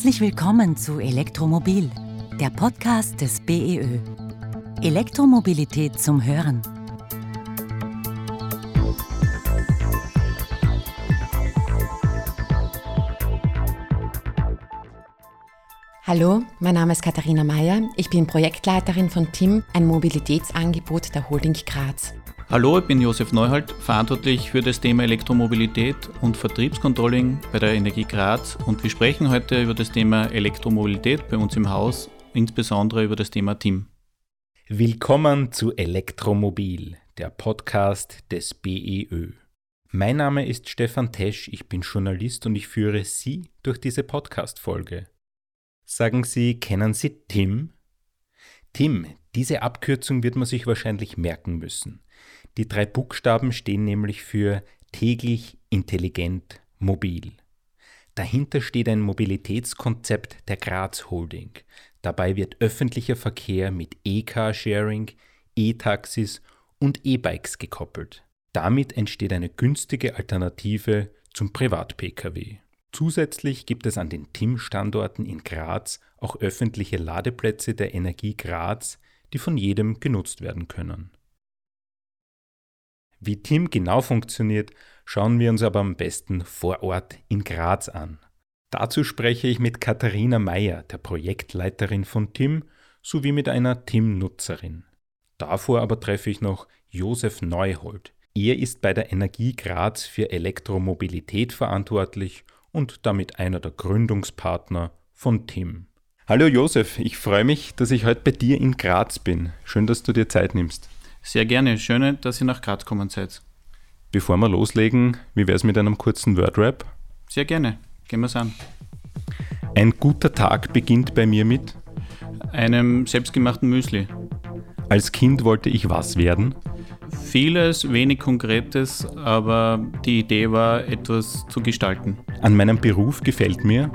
Herzlich willkommen zu Elektromobil, der Podcast des BEÖ. Elektromobilität zum Hören. Hallo, mein Name ist Katharina Mayer. Ich bin Projektleiterin von TIM, ein Mobilitätsangebot der Holding Graz. Hallo, ich bin Josef Neuhold, verantwortlich für das Thema Elektromobilität und Vertriebscontrolling bei der Energie Graz und wir sprechen heute über das Thema Elektromobilität bei uns im Haus, insbesondere über das Thema TIM. Willkommen zu Elektromobil, der Podcast des BEÖ. Mein Name ist Stefan Tesch, ich bin Journalist und ich führe Sie durch diese Podcast-Folge. Sagen Sie, kennen Sie Tim? Tim, diese Abkürzung wird man sich wahrscheinlich merken müssen. Die drei Buchstaben stehen nämlich für täglich, intelligent, mobil. Dahinter steht ein Mobilitätskonzept der Graz Holding. Dabei wird öffentlicher Verkehr mit E-Car-Sharing, E-Taxis und E-Bikes gekoppelt. Damit entsteht eine günstige Alternative zum Privat-Pkw. Zusätzlich gibt es an den TIM-Standorten in Graz auch öffentliche Ladeplätze der Energie Graz, die von jedem genutzt werden können. Wie TIM genau funktioniert, schauen wir uns aber am besten vor Ort in Graz an. Dazu spreche ich mit Katharina Meyer, der Projektleiterin von TIM, sowie mit einer TIM-Nutzerin. Davor aber treffe ich noch Josef Neuhold. Er ist bei der Energie Graz für Elektromobilität verantwortlich und damit einer der Gründungspartner von TIM. Hallo Josef, ich freue mich, dass ich heute bei dir in Graz bin. Schön, dass du dir Zeit nimmst. Sehr gerne. Schön, dass ihr nach Graz kommen seid. Bevor wir loslegen, wie wäre es mit einem kurzen Wordrap? Sehr gerne. Gehen wir es an. Ein guter Tag beginnt bei mir mit einem selbstgemachten Müsli. Als Kind wollte ich was werden? Vieles, wenig Konkretes, aber die Idee war, etwas zu gestalten. An meinem Beruf gefällt mir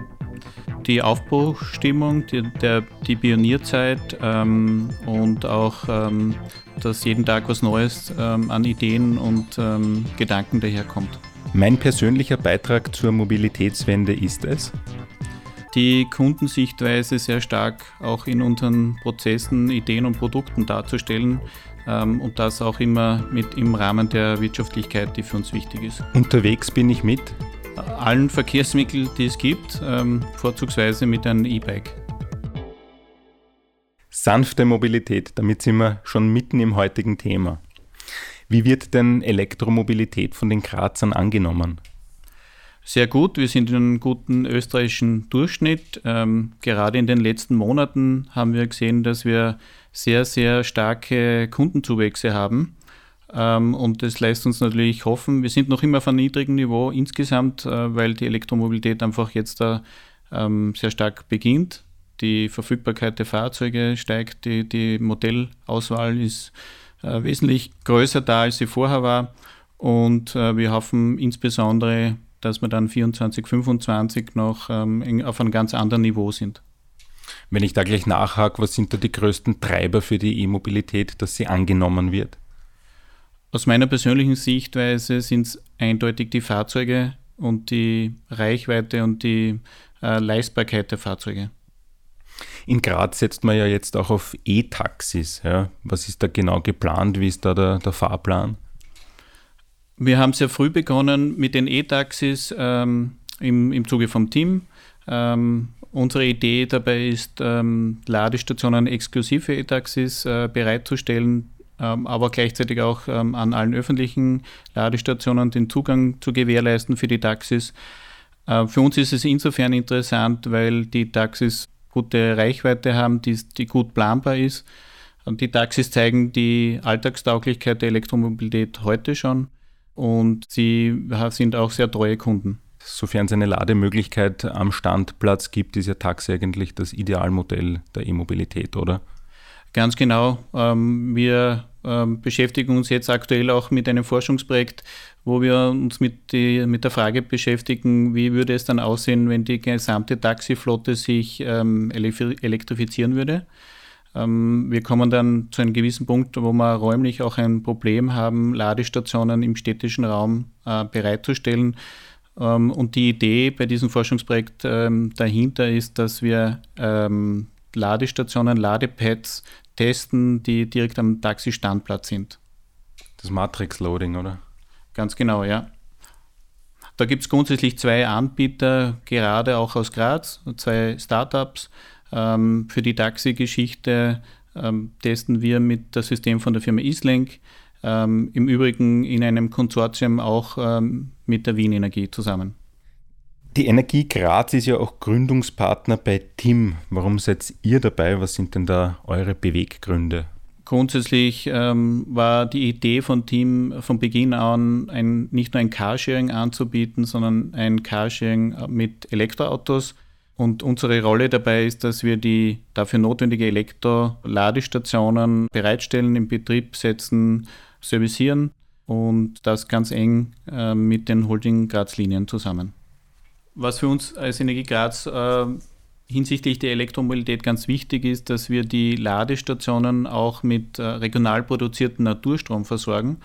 die Aufbruchstimmung, die, der, die Pionierzeit ähm, und auch, ähm, dass jeden Tag was Neues ähm, an Ideen und ähm, Gedanken daherkommt. Mein persönlicher Beitrag zur Mobilitätswende ist es? Die Kundensichtweise sehr stark auch in unseren Prozessen, Ideen und Produkten darzustellen ähm, und das auch immer mit im Rahmen der Wirtschaftlichkeit, die für uns wichtig ist. Unterwegs bin ich mit allen Verkehrsmitteln, die es gibt, ähm, vorzugsweise mit einem E-Bike. Sanfte Mobilität, damit sind wir schon mitten im heutigen Thema. Wie wird denn Elektromobilität von den Grazern angenommen? Sehr gut, wir sind in einem guten österreichischen Durchschnitt. Ähm, gerade in den letzten Monaten haben wir gesehen, dass wir sehr, sehr starke Kundenzuwächse haben. Ähm, und das lässt uns natürlich hoffen, wir sind noch immer auf einem niedrigen Niveau insgesamt, äh, weil die Elektromobilität einfach jetzt da ähm, sehr stark beginnt. Die Verfügbarkeit der Fahrzeuge steigt, die, die Modellauswahl ist äh, wesentlich größer da, als sie vorher war. Und äh, wir hoffen insbesondere, dass wir dann 24, 25 noch ähm, auf einem ganz anderen Niveau sind. Wenn ich da gleich nachhake, was sind da die größten Treiber für die E-Mobilität, dass sie angenommen wird? Aus meiner persönlichen Sichtweise sind es eindeutig die Fahrzeuge und die Reichweite und die äh, Leistbarkeit der Fahrzeuge. In Graz setzt man ja jetzt auch auf E-Taxis. Ja. Was ist da genau geplant? Wie ist da der, der Fahrplan? Wir haben sehr früh begonnen mit den E-Taxis ähm, im, im Zuge vom Team. Ähm, unsere Idee dabei ist, ähm, Ladestationen exklusive E-Taxis äh, bereitzustellen, aber gleichzeitig auch ähm, an allen öffentlichen Ladestationen den Zugang zu gewährleisten für die Taxis. Äh, für uns ist es insofern interessant, weil die Taxis gute Reichweite haben, die, die gut planbar ist. Die Taxis zeigen die Alltagstauglichkeit der Elektromobilität heute schon und sie sind auch sehr treue Kunden. Sofern es eine Lademöglichkeit am Standplatz gibt, ist ja Taxi eigentlich das Idealmodell der E-Mobilität, oder? Ganz genau. Ähm, wir ähm, beschäftigen uns jetzt aktuell auch mit einem Forschungsprojekt, wo wir uns mit, die, mit der Frage beschäftigen, wie würde es dann aussehen, wenn die gesamte Taxiflotte sich ähm, elektrifizieren würde. wir kommen dann zu einem gewissen Punkt, wo wir räumlich auch ein Problem haben, Ladestationen im städtischen Raum äh, bereitzustellen. Und die Idee bei diesem Forschungsprojekt dahinter ist, dass wir Ladestationen, Ladepads testen, die direkt am Taxistandplatz sind. Das Matrix-Loading, oder? Ganz genau, ja. Da gibt es grundsätzlich zwei Anbieter, gerade auch aus Graz, zwei Startups. Ähm, für die Taxi-Geschichte ähm, testen wir mit das System von der Firma Islenk. Ähm, Im Übrigen in einem Konsortium auch ähm, mit der Wien Energie zusammen. Die Energie Graz ist ja auch Gründungspartner bei TIM. Warum seid ihr dabei? Was sind denn da eure Beweggründe? Grundsätzlich ähm, war die Idee von Team von Beginn an ein, nicht nur ein Carsharing anzubieten, sondern ein Carsharing mit Elektroautos. Und unsere Rolle dabei ist, dass wir die dafür notwendige Elektroladestationen bereitstellen, in Betrieb setzen, servicieren und das ganz eng äh, mit den Holding Graz-Linien zusammen. Was für uns als Energie Graz äh, hinsichtlich der Elektromobilität ganz wichtig ist, dass wir die Ladestationen auch mit äh, regional produziertem Naturstrom versorgen.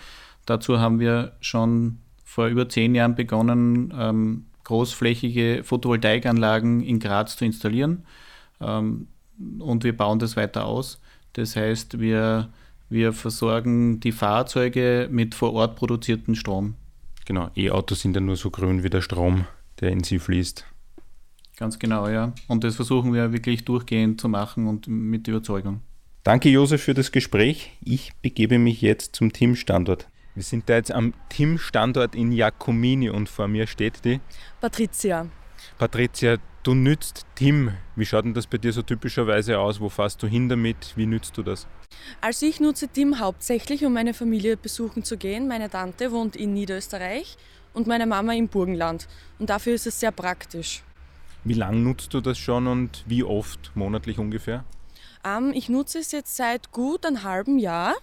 Dazu haben wir schon vor über zehn Jahren begonnen, ähm, großflächige Photovoltaikanlagen in Graz zu installieren. Ähm, und wir bauen das weiter aus. Das heißt, wir, wir versorgen die Fahrzeuge mit vor Ort produziertem Strom. Genau, E-Autos sind ja nur so grün wie der Strom, der in sie fließt. Ganz genau, ja. Und das versuchen wir wirklich durchgehend zu machen und mit Überzeugung. Danke, Josef, für das Gespräch. Ich begebe mich jetzt zum Teamstandort. Wir sind da jetzt am Teamstandort in Jacomini und vor mir steht die Patricia. Patricia, du nützt Tim. Wie schaut denn das bei dir so typischerweise aus? Wo fährst du hin damit? Wie nützt du das? Also ich nutze Tim hauptsächlich, um meine Familie besuchen zu gehen. Meine Tante wohnt in Niederösterreich und meine Mama im Burgenland. Und dafür ist es sehr praktisch. Wie lange nutzt du das schon und wie oft monatlich ungefähr? Ähm, ich nutze es jetzt seit gut einem halben Jahr.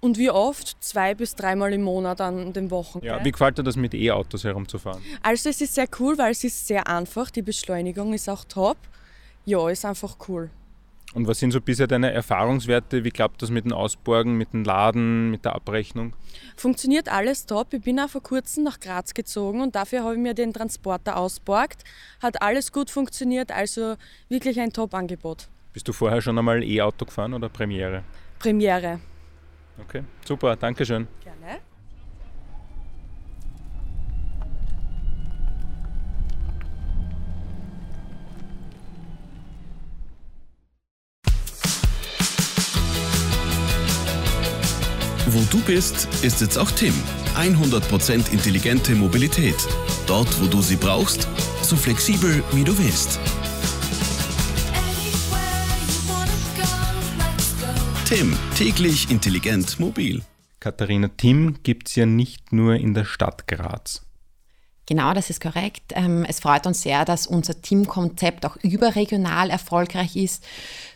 Und wie oft? Zwei bis dreimal im Monat an den Wochen. Ja, wie gefällt dir das mit E-Autos herumzufahren? Also es ist sehr cool, weil es ist sehr einfach. Die Beschleunigung ist auch top. Ja, ist einfach cool. Und was sind so bisher deine Erfahrungswerte? Wie klappt das mit dem Ausborgen, mit dem Laden, mit der Abrechnung? Funktioniert alles top. Ich bin auch vor kurzem nach Graz gezogen und dafür habe ich mir den Transporter ausborgt. Hat alles gut funktioniert, also wirklich ein Top-Angebot. Bist du vorher schon einmal E-Auto gefahren oder Premiere? Premiere. Okay, super, danke schön. Gerne. Du bist, ist jetzt auch Tim. 100% intelligente Mobilität. Dort, wo du sie brauchst, so flexibel wie du willst. Tim, täglich intelligent mobil. Katharina, Tim gibt es ja nicht nur in der Stadt Graz. Genau, das ist korrekt. Ähm, es freut uns sehr, dass unser Teamkonzept auch überregional erfolgreich ist.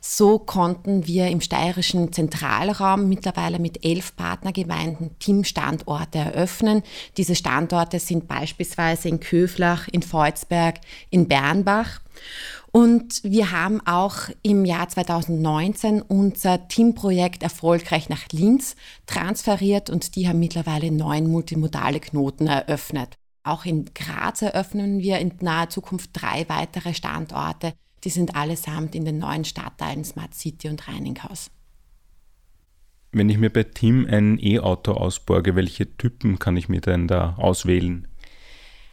So konnten wir im steirischen Zentralraum mittlerweile mit elf Partnergemeinden Teamstandorte eröffnen. Diese Standorte sind beispielsweise in Köflach, in Volzberg, in Bernbach. Und wir haben auch im Jahr 2019 unser Teamprojekt erfolgreich nach Linz transferiert und die haben mittlerweile neun multimodale Knoten eröffnet. Auch in Graz eröffnen wir in naher Zukunft drei weitere Standorte. Die sind allesamt in den neuen Stadtteilen Smart City und Reininghaus. Wenn ich mir bei Team ein E-Auto ausborge, welche Typen kann ich mir denn da auswählen?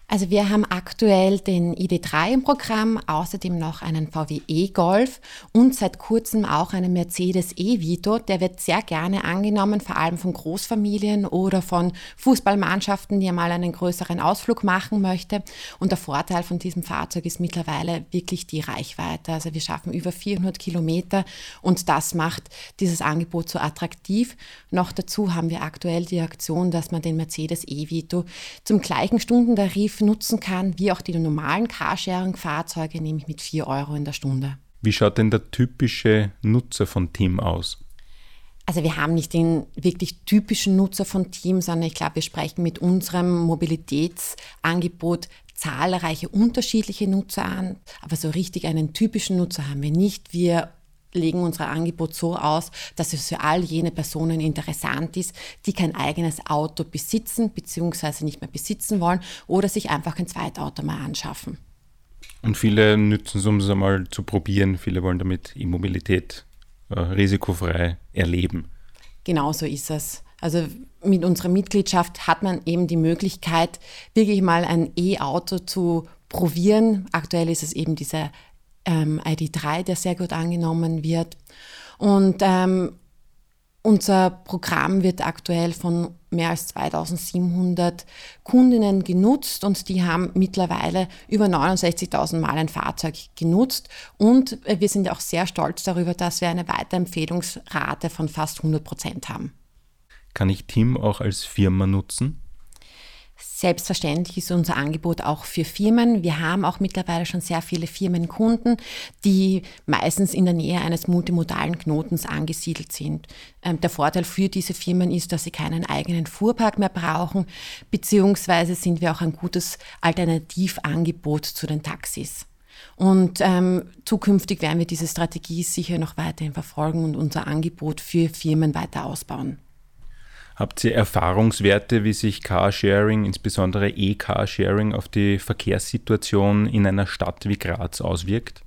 Also wir haben aktuell den ID3 im Programm, außerdem noch einen VW e-Golf und seit kurzem auch einen Mercedes e-Vito. Der wird sehr gerne angenommen, vor allem von Großfamilien oder von Fußballmannschaften, die einmal einen größeren Ausflug machen möchte. Und der Vorteil von diesem Fahrzeug ist mittlerweile wirklich die Reichweite. Also wir schaffen über 400 Kilometer und das macht dieses Angebot so attraktiv. Noch dazu haben wir aktuell die Aktion, dass man den Mercedes e-Vito zum gleichen Stundentarif nutzen kann, wie auch die normalen Carsharing-Fahrzeuge, nämlich mit 4 Euro in der Stunde. Wie schaut denn der typische Nutzer von Team aus? Also wir haben nicht den wirklich typischen Nutzer von Team, sondern ich glaube, wir sprechen mit unserem Mobilitätsangebot zahlreiche unterschiedliche Nutzer an. Aber so richtig einen typischen Nutzer haben wir nicht. Wir legen unser Angebot so aus, dass es für all jene Personen interessant ist, die kein eigenes Auto besitzen bzw. nicht mehr besitzen wollen oder sich einfach ein Zweitauto mal anschaffen. Und viele nützen es, um es einmal zu probieren. Viele wollen damit Immobilität äh, risikofrei erleben. Genau so ist es. Also mit unserer Mitgliedschaft hat man eben die Möglichkeit, wirklich mal ein E-Auto zu probieren. Aktuell ist es eben dieser ähm, ID3, der sehr gut angenommen wird. Und ähm, unser Programm wird aktuell von mehr als 2700 Kundinnen genutzt und die haben mittlerweile über 69.000 Mal ein Fahrzeug genutzt. Und wir sind auch sehr stolz darüber, dass wir eine Weiterempfehlungsrate von fast 100 Prozent haben. Kann ich Tim auch als Firma nutzen? Selbstverständlich ist unser Angebot auch für Firmen. Wir haben auch mittlerweile schon sehr viele Firmenkunden, die meistens in der Nähe eines multimodalen Knotens angesiedelt sind. Ähm, der Vorteil für diese Firmen ist, dass sie keinen eigenen Fuhrpark mehr brauchen, beziehungsweise sind wir auch ein gutes Alternativangebot zu den Taxis. Und ähm, zukünftig werden wir diese Strategie sicher noch weiterhin verfolgen und unser Angebot für Firmen weiter ausbauen. Habt ihr Erfahrungswerte, wie sich Carsharing, insbesondere E-Carsharing, auf die Verkehrssituation in einer Stadt wie Graz auswirkt?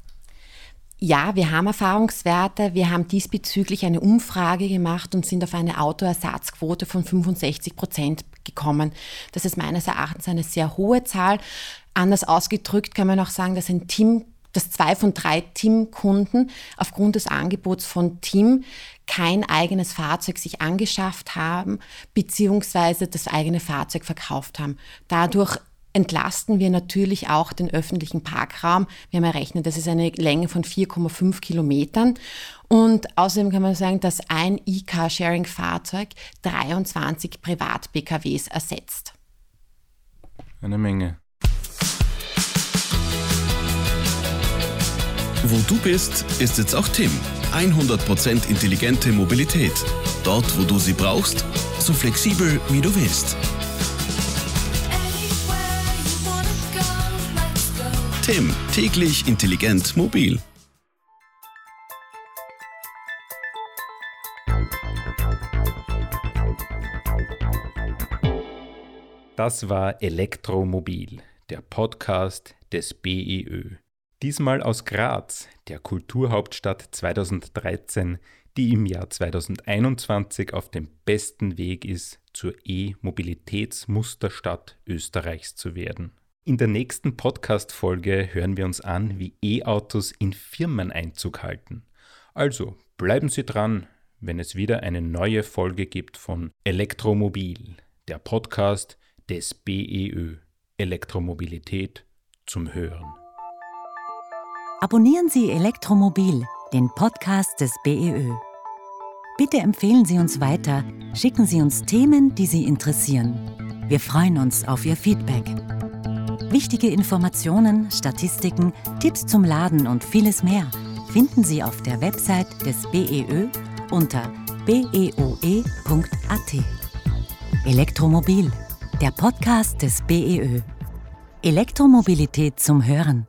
Ja, wir haben Erfahrungswerte. Wir haben diesbezüglich eine Umfrage gemacht und sind auf eine Autoersatzquote von 65 Prozent gekommen. Das ist meines Erachtens eine sehr hohe Zahl. Anders ausgedrückt kann man auch sagen, dass ein Team dass zwei von drei TIM-Kunden aufgrund des Angebots von TIM kein eigenes Fahrzeug sich angeschafft haben, beziehungsweise das eigene Fahrzeug verkauft haben. Dadurch entlasten wir natürlich auch den öffentlichen Parkraum. Wir haben errechnet, das ist eine Länge von 4,5 Kilometern. Und außerdem kann man sagen, dass ein E-Car-Sharing-Fahrzeug 23 Privat-PKWs ersetzt. Eine Menge. Wo du bist, ist jetzt auch Tim. 100% intelligente Mobilität. Dort, wo du sie brauchst, so flexibel wie du willst. Tim, täglich intelligent mobil. Das war Elektromobil, der Podcast des BEÖ. Diesmal aus Graz, der Kulturhauptstadt 2013, die im Jahr 2021 auf dem besten Weg ist, zur E-Mobilitätsmusterstadt Österreichs zu werden. In der nächsten Podcast-Folge hören wir uns an, wie E-Autos in Firmen Einzug halten. Also bleiben Sie dran, wenn es wieder eine neue Folge gibt von Elektromobil, der Podcast des BEÖ. Elektromobilität zum Hören. Abonnieren Sie Elektromobil, den Podcast des BEÖ. Bitte empfehlen Sie uns weiter, schicken Sie uns Themen, die Sie interessieren. Wir freuen uns auf Ihr Feedback. Wichtige Informationen, Statistiken, Tipps zum Laden und vieles mehr finden Sie auf der Website des BEÖ unter beoe.at. Elektromobil, der Podcast des BEÖ. Elektromobilität zum Hören.